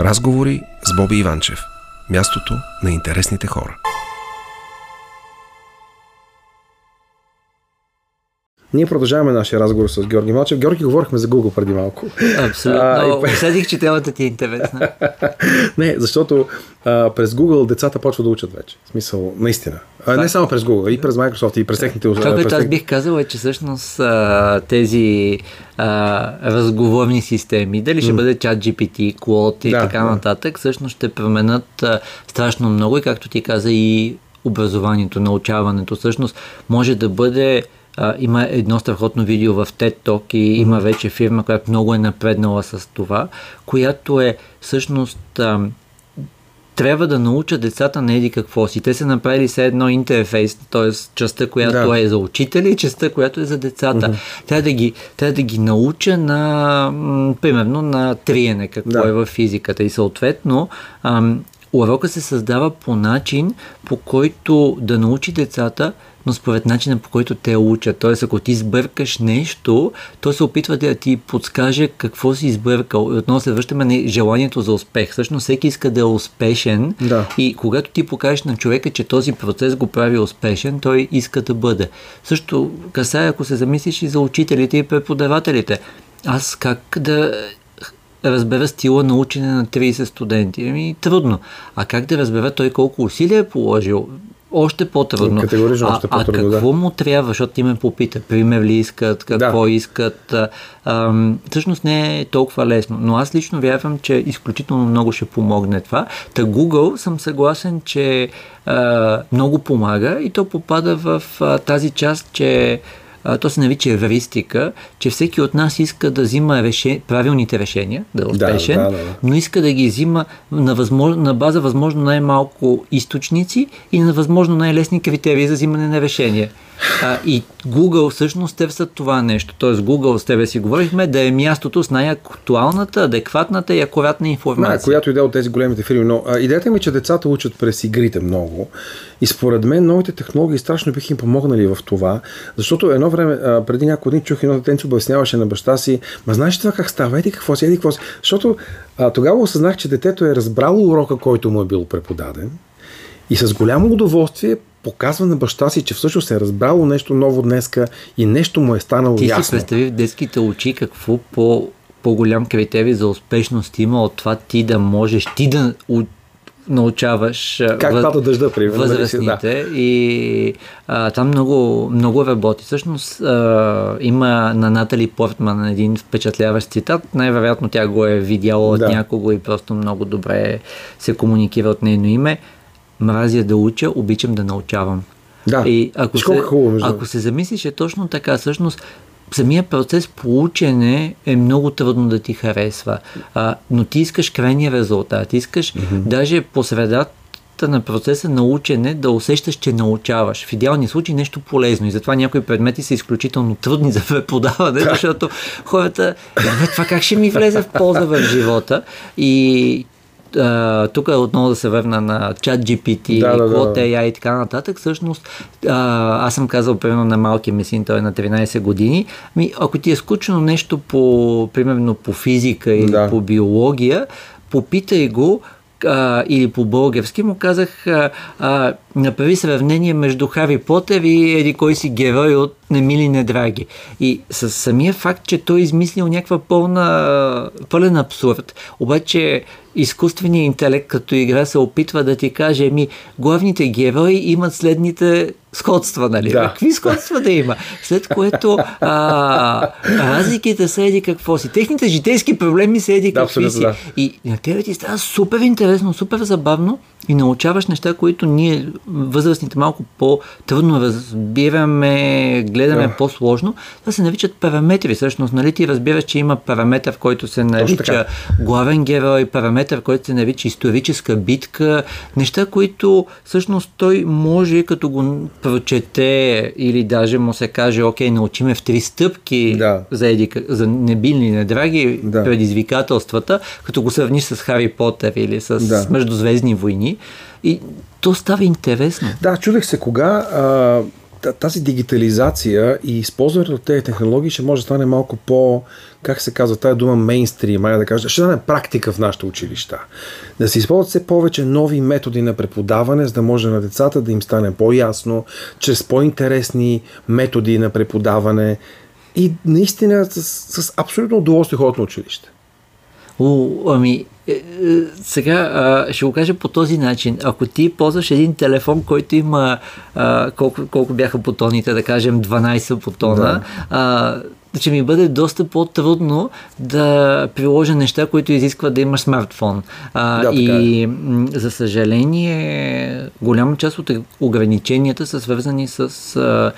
Разговори с Боби Иванчев. Мястото на интересните хора. Ние продължаваме нашия разговор с Георги Малчев. Георги, говорихме за Google преди малко. Абсолютно. А, и... Усетих, че темата ти е интересна. не, защото а, през Google децата почват да учат вече. В смисъл, наистина. А, не само през Google, и през Microsoft, и през техните... Това, което аз бих казал е, че всъщност а, тези а, разговорни системи, дали ще mm. бъде чат GPT, Claude и да, така да. нататък, всъщност ще променят а, страшно много и както ти каза и образованието, научаването. Всъщност може да бъде а, има едно страхотно видео в TED Talk и има вече фирма, която много е напреднала с това, която е всъщност а, трябва да научат децата на еди какво си. Те са направили се едно интерфейс, т.е. частта, която да. е за учители и частта, която е за децата. Mm-hmm. Трябва, да ги, трябва да ги науча на, м, примерно, на триене, какво да. е в физиката. И съответно, ам, урока се създава по начин, по който да научи децата но според начина по който те учат. Тоест, ако ти сбъркаш нещо, то се опитва да ти подскаже какво си избъркал. И отново се връщаме на желанието за успех. Всъщност всеки иска да е успешен да. и когато ти покажеш на човека, че този процес го прави успешен, той иска да бъде. Също касае, ако се замислиш и за учителите и преподавателите. Аз как да разбера стила на учене на 30 студенти? Ами трудно. А как да разбера той колко усилия е положил? още по-трудно. Категорично още по-трудно, а, какво да. му трябва, защото ти ме попита, пример ли искат, какво да. искат. А, а, всъщност не е толкова лесно, но аз лично вярвам, че изключително много ще помогне това. Та Google съм съгласен, че а, много помага и то попада в а, тази част, че а, то се нарича евристика, че всеки от нас иска да взима реше, правилните решения, да е успешен, да, да, да. но иска да ги взима на, възможно, на база възможно най-малко източници и на възможно най-лесни критерии за взимане на решение. А, и Google всъщност търсят това нещо. Тоест Google с тебе си говорихме да е мястото с най-актуалната, адекватната и акуратна информация. Да, която иде от тези големите фирми. Но а, идеята ми е, че децата учат през игрите много. И според мен новите технологии страшно бих им помогнали в това. Защото едно време, а, преди няколко дни чух едно детенце обясняваше на баща си, ма знаеш това как става? Еди какво си, еди какво си. Защото а, тогава осъзнах, че детето е разбрало урока, който му е бил преподаден. И с голямо удоволствие показва на баща си, че всъщност е разбрало нещо ново днеска и нещо му е станало Ти ясно. Ти си представи в детските очи какво по, по-голям критерий за успешност има от това ти да можеш, ти да научаваш как въз... пада дъжда, примерно. Нали възрастните да. и а, там много, много работи. Всъщност а, има на Натали Портман един впечатляващ цитат. Най-вероятно тя го е видяла от да. някого и просто много добре се комуникира от нейно име мразя да уча, обичам да научавам. Да, и ако, се, хубаво, ако се замислиш е точно така, всъщност самия процес по учене е много трудно да ти харесва, а, но ти искаш крайния резултат, искаш mm-hmm. даже по средата на процеса на учене да усещаш, че научаваш. В идеалния случай нещо полезно. И затова някои предмети са изключително трудни за преподаване, защото хората, това как ще ми влезе в полза в живота? И тук отново да се върна на чат GPT, да, да, Cloud да. AI и така нататък, всъщност а, аз съм казал примерно на малкия ми син, той е на 13 години, ми, ако ти е скучно нещо по, примерно по физика или да. по биология, попитай го а, или по български му казах а, а, направи сравнение между Хари Потер и еди кой си герой от Немили Недраги. И с самия факт, че той е измислил някаква пълна, пълен абсурд, обаче изкуственият интелект като игра се опитва да ти каже, ми главните герои имат следните сходства, нали? Да. Какви сходства да има? След което а, разликите са еди какво си. Техните житейски проблеми са еди да, какви си. Да. И на тебе ти става супер интересно, супер забавно и научаваш неща, които ние, възрастните, малко по-трудно разбираме, гледаме да. по-сложно. Това се наричат параметри. Всъщност, нали ти разбираш, че има параметър, в който се нарича главен герой, параметър, който се нарича историческа битка, неща, които всъщност той може, като го прочете или даже му се каже, окей, научиме в три стъпки да. за, еди, за небилни, недраги да. предизвикателствата, като го сравниш с Хари Потър или с да. Междузвездни войни. И то става интересно. Да, чудех се кога а, тази дигитализация и използването на тези технологии ще може да стане малко по, как се казва тази дума, мейнстрим, да кажа, ще стане практика в нашите училища. Да се използват все повече нови методи на преподаване, за да може на децата да им стане по-ясно, чрез по-интересни методи на преподаване и наистина с, с абсолютно удоволствие ходят на училище. О, ами, е, е, сега а, ще го кажа по този начин. Ако ти ползваш един телефон, който има а, колко, колко бяха бутоните, да кажем 12 бутона, да. а, ще ми бъде доста по-трудно да приложа неща, които изискват да имаш смартфон. А, да, и е. за съжаление, голяма част от ограниченията са свързани с а,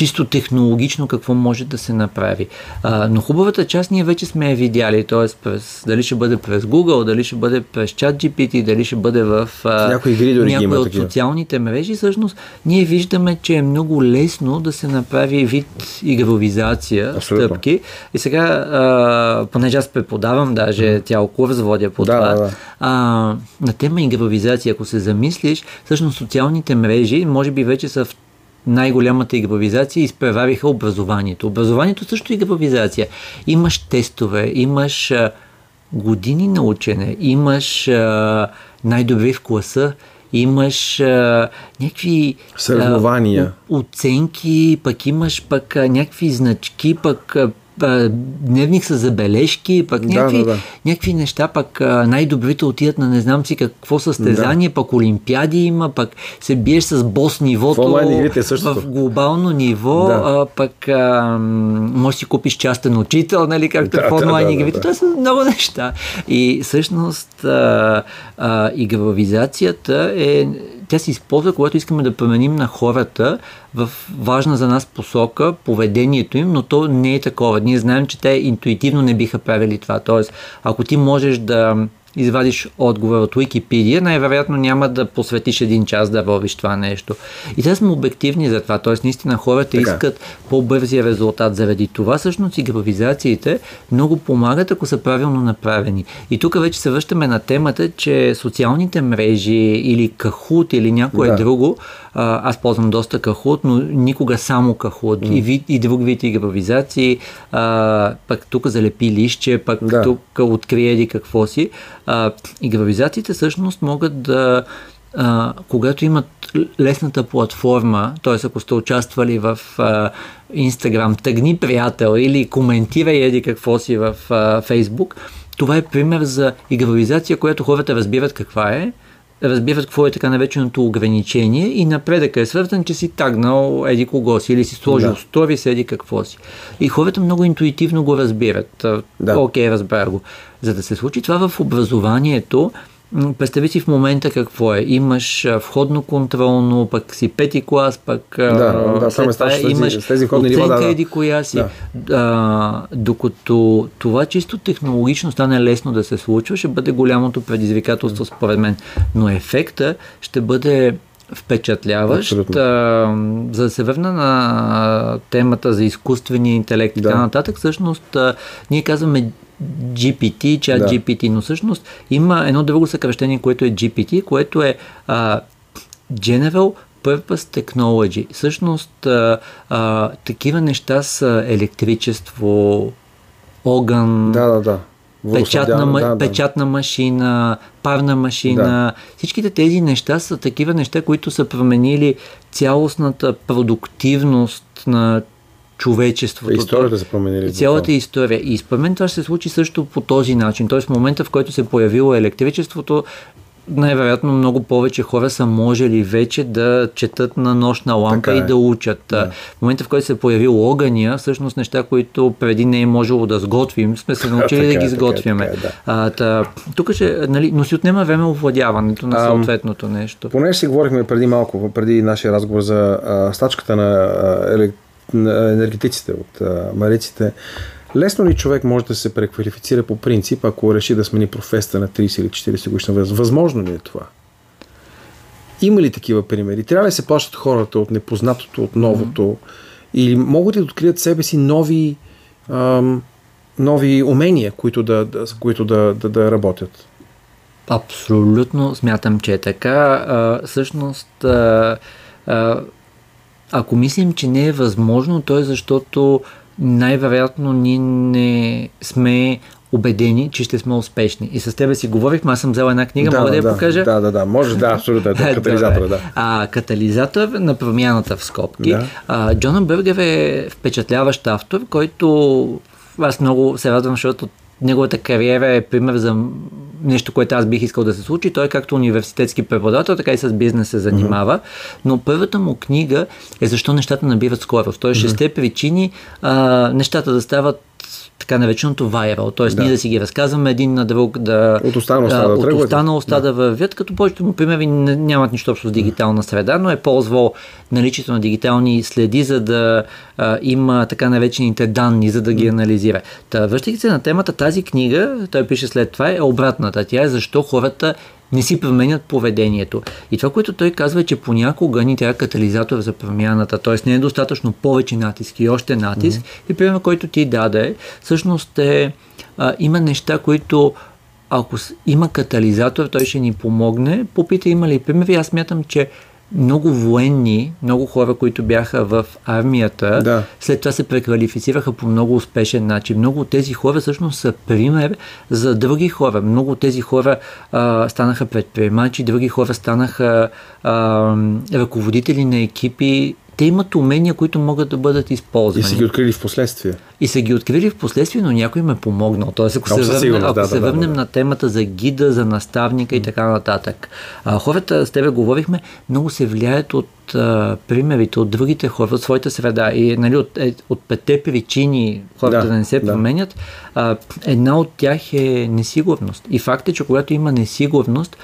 чисто технологично какво може да се направи. А, но хубавата част ние вече сме я видяли, т.е. През, дали ще бъде през Google, дали ще бъде през ChatGPT, дали ще бъде в а, някои игри дори някои от такива. социалните мрежи, всъщност ние виждаме, че е много лесно да се направи вид игровизация, Абсолютно. стъпки. И сега, а, понеже аз преподавам, даже mm. тя курс водя по да, това, да, да. А, на тема игровизация, ако се замислиш, всъщност социалните мрежи може би вече са в най-голямата игровизация изпревариха образованието. Образованието също е игровизация. Имаш тестове, имаш а, години на учене, имаш а, най-добри в класа, имаш а, някакви съревнования, оценки, пък имаш пък а, някакви значки, пък а, дневник с забележки, пък някакви, да, да, някакви неща, пък най-добрите отидат на не знам си какво състезание, да. пък олимпиади има, пък се биеш с бос нивото в глобално ниво, да. а, пък а, можеш си купиш частен учител, нали, както да, в онлайн да, игрите. Да, да. Това са много неща. И всъщност а, а, игровизацията е тя се използва, когато искаме да променим на хората в важна за нас посока поведението им, но то не е такова. Ние знаем, че те интуитивно не биха правили това. Тоест, ако ти можеш да извадиш отговор от Wikipedia, най-вероятно няма да посветиш един час да водиш това нещо. И те сме обективни за това, т.е. наистина хората така. искат по-бързия резултат. Заради това всъщност игровизациите много помагат, ако са правилно направени. И тук вече се връщаме на темата, че социалните мрежи или Кахут или някое да. друго, аз ползвам доста Кахут, но никога само Кахут. Mm. И, вид, и друг вид игровизации, а, пък тук залепи лище, пък да. тук открие какво си. А, игровизациите всъщност могат да а, когато имат лесната платформа, т.е. ако сте участвали в а, Instagram, тъгни приятел или коментирай еди какво си в а, Facebook, това е пример за игровизация, която хората разбират каква е, разбират какво е така нареченото ограничение и напредъка е свързан, че си тагнал еди кого си или си сложил да. сторис еди какво си. И хората много интуитивно го разбират. Да. Окей, разбра го. За да се случи това в образованието, Представи си в момента какво е. Имаш входно контролно, пък си пети клас, пък да, да, само това имаш с тези входни нива, да, еди коя си. Да. А, докато това чисто технологично стане лесно да се случва, ще бъде голямото предизвикателство според мен. Но ефекта ще бъде впечатляващ. А, за да се върна на темата за изкуствения интелект и така да. нататък, всъщност а, ние казваме GPT, чат да. GPT, но всъщност има едно друго съкръщение, което е GPT, което е а, General Purpose Technology. Всъщност а, а, такива неща са електричество, огън, да, да, да. Печатна, да, да. печатна машина, парна машина. Да. Всичките тези неща са такива неща, които са променили цялостната продуктивност на човечеството. Историята се променили. Цялата история. И според мен това ще се случи също по този начин. Тоест в момента, в който се появило електричеството, най-вероятно много повече хора са можели вече да четат на нощна лампа така и е. да учат. Да. В момента, в който се появил огъня, всъщност неща, които преди не е можело да сготвим, сме се научили да ги сготвяме. Така, така, да. а, тук ще, нали, но си отнема време овладяването на съответното нещо. Понеже си говорихме преди малко, преди нашия разговор за а, стачката на а, електро енергетиците, от мариците. Лесно ли човек може да се преквалифицира по принцип, ако реши да смени професията на 30 или 40 годишна възраст? Възможно ли е това? Има ли такива примери? Трябва ли се плащат хората от непознатото, от новото? Mm-hmm. Или могат ли да открият себе си нови, ам, нови умения, които да, да, които да, да, да работят? Абсолютно смятам, че е така. А, всъщност, а, а, ако мислим, че не е възможно, то е защото най-вероятно ние не сме убедени, че ще сме успешни. И с тебе си говорихме, аз съм взела една книга, да, мога да, да я покажа? Да, да, да, може, да, абсолютно. Е, катализатор, да. А, катализатор на промяната в скобки. Да. А, Джонан Бъргер е впечатляващ автор, който аз много се радвам, защото неговата кариера е пример за нещо, което аз бих искал да се случи. Той е както университетски преподавател, така и с бизнес се занимава. Mm-hmm. Но първата му книга е защо нещата набиват скорост. Той е mm-hmm. шесте причини а, нещата да стават така нареченото viral, т.е. Да. ние да си ги разказваме един на друг, да от останалостта да, от останалостта да. да вървят, като повечето му примери нямат нищо общо с дигитална среда, но е ползвал наличието на дигитални следи, за да а, има така наречените данни, за да ги анализира. Та, връщайки се на темата, тази книга, той пише след това, е обратната. Тя е защо хората не си променят поведението. И това, което той казва е, че понякога ни трябва катализатор за промяната, т.е. не е достатъчно повече натиск и още натиск. Mm-hmm. И примерно, който ти даде, всъщност е, а, има неща, които ако има катализатор, той ще ни помогне. Попита има ли примери. Аз мятам, че много военни, много хора, които бяха в армията, да. след това се преквалифицираха по много успешен начин. Много от тези хора всъщност са пример за други хора. Много от тези хора а, станаха предприемачи, други хора станаха а, ръководители на екипи те имат умения, които могат да бъдат използвани. И са ги открили в последствие. И са ги открили в последствие, но някой им е помогнал. Тоест, ако се, върнем, ако да, се да, върнем да, да. на темата за гида, за наставника и така нататък. А, хората, с тебе говорихме, много се влияят от а, примерите, от другите хора, от своята среда. И нали, от, е, от пете причини хората да, да не се да. променят, а, една от тях е несигурност. И факт е, че когато има несигурност,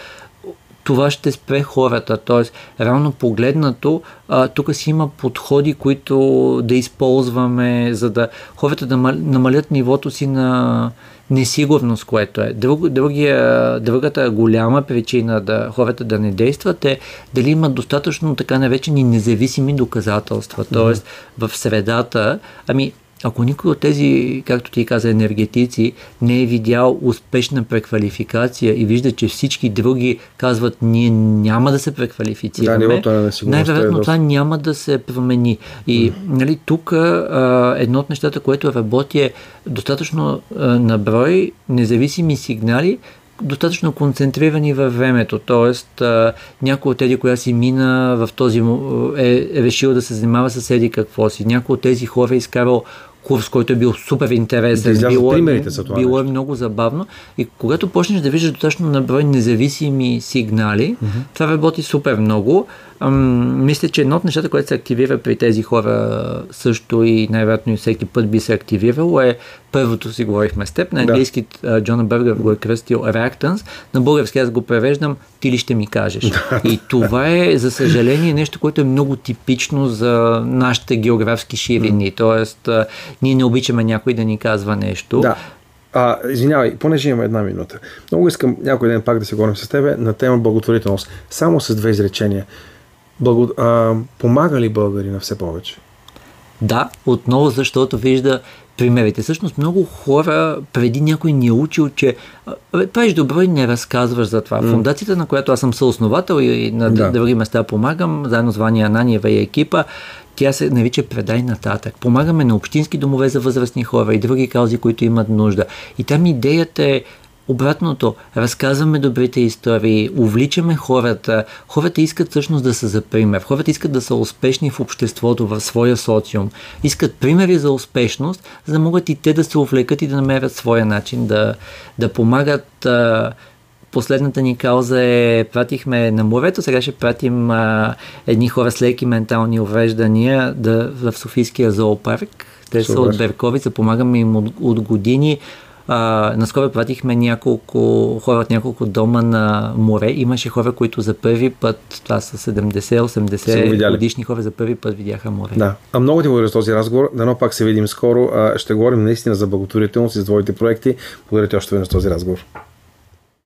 това ще спре хората. Тоест, реално погледнато, а, тук си има подходи, които да използваме, за да хората да намалят нивото си на несигурност, което е. Друг, другия, другата голяма причина да хората да не действат е дали имат достатъчно така наречени независими доказателства. Тоест, mm-hmm. в средата, ами ако никой от тези, както ти каза, енергетици не е видял успешна преквалификация и вижда, че всички други казват, ние няма да се преквалифицираме, да, на най-вероятно е това няма да се промени. И mm. нали, тук а, едно от нещата, което работи е достатъчно а, наброй независими сигнали, достатъчно концентрирани във времето. А, някой от тези, която си мина в този е, е решил да се занимава с еди какво си. Някой от тези хора е изкарал курс, който е бил супер интересен. Да било, е, за това било е много забавно. И когато почнеш да виждаш достатъчно наброй независими сигнали, mm-hmm. това работи супер много. Ам, мисля, че едно от нещата, което се активира при тези хора също и най-вероятно и всеки път би се активирало е първото си говорихме с теб. На английски да. Джона Бъргър го е кръстил Reactance. На български аз го превеждам ти ли ще ми кажеш. Да. И това е, за съжаление, нещо, което е много типично за нашите географски ширини. Тоест, ние не обичаме някой да ни казва нещо. Да. А, извинявай, понеже имаме една минута. Много искам някой ден пак да се говорим с тебе на тема благотворителност. Само с две изречения. Благо, а, помага ли българи на все повече? Да, отново защото вижда примерите. Всъщност много хора преди някой ни е учил, че правиш добро и не разказваш за това. Mm. Фундацията, на която аз съм съосновател и на да. други места помагам, заедно с Ваня Ананиева и екипа, тя се нарича Предай нататък. Помагаме на общински домове за възрастни хора и други каузи, които имат нужда. И там идеята е Обратното, разказваме добрите истории, увличаме хората. Хората искат всъщност да са за пример. Хората искат да са успешни в обществото, в своя социум. Искат примери за успешност, за да могат и те да се увлекат и да намерят своя начин да, да помагат. Последната ни кауза е пратихме на морето, сега ще пратим а, едни хора с леки ментални увреждания да, в Софийския зоопарк. Те Супер. са от Берковица, помагаме им от, от години а, наскоро пратихме няколко хора от няколко дома на море. Имаше хора, които за първи път, това са 70-80 годишни хора, за първи път видяха море. Да. А много ти благодаря за този разговор. Дано пак се видим скоро. А, ще говорим наистина за благотворителност и за твоите проекти. Благодаря ти още веднъж за този разговор.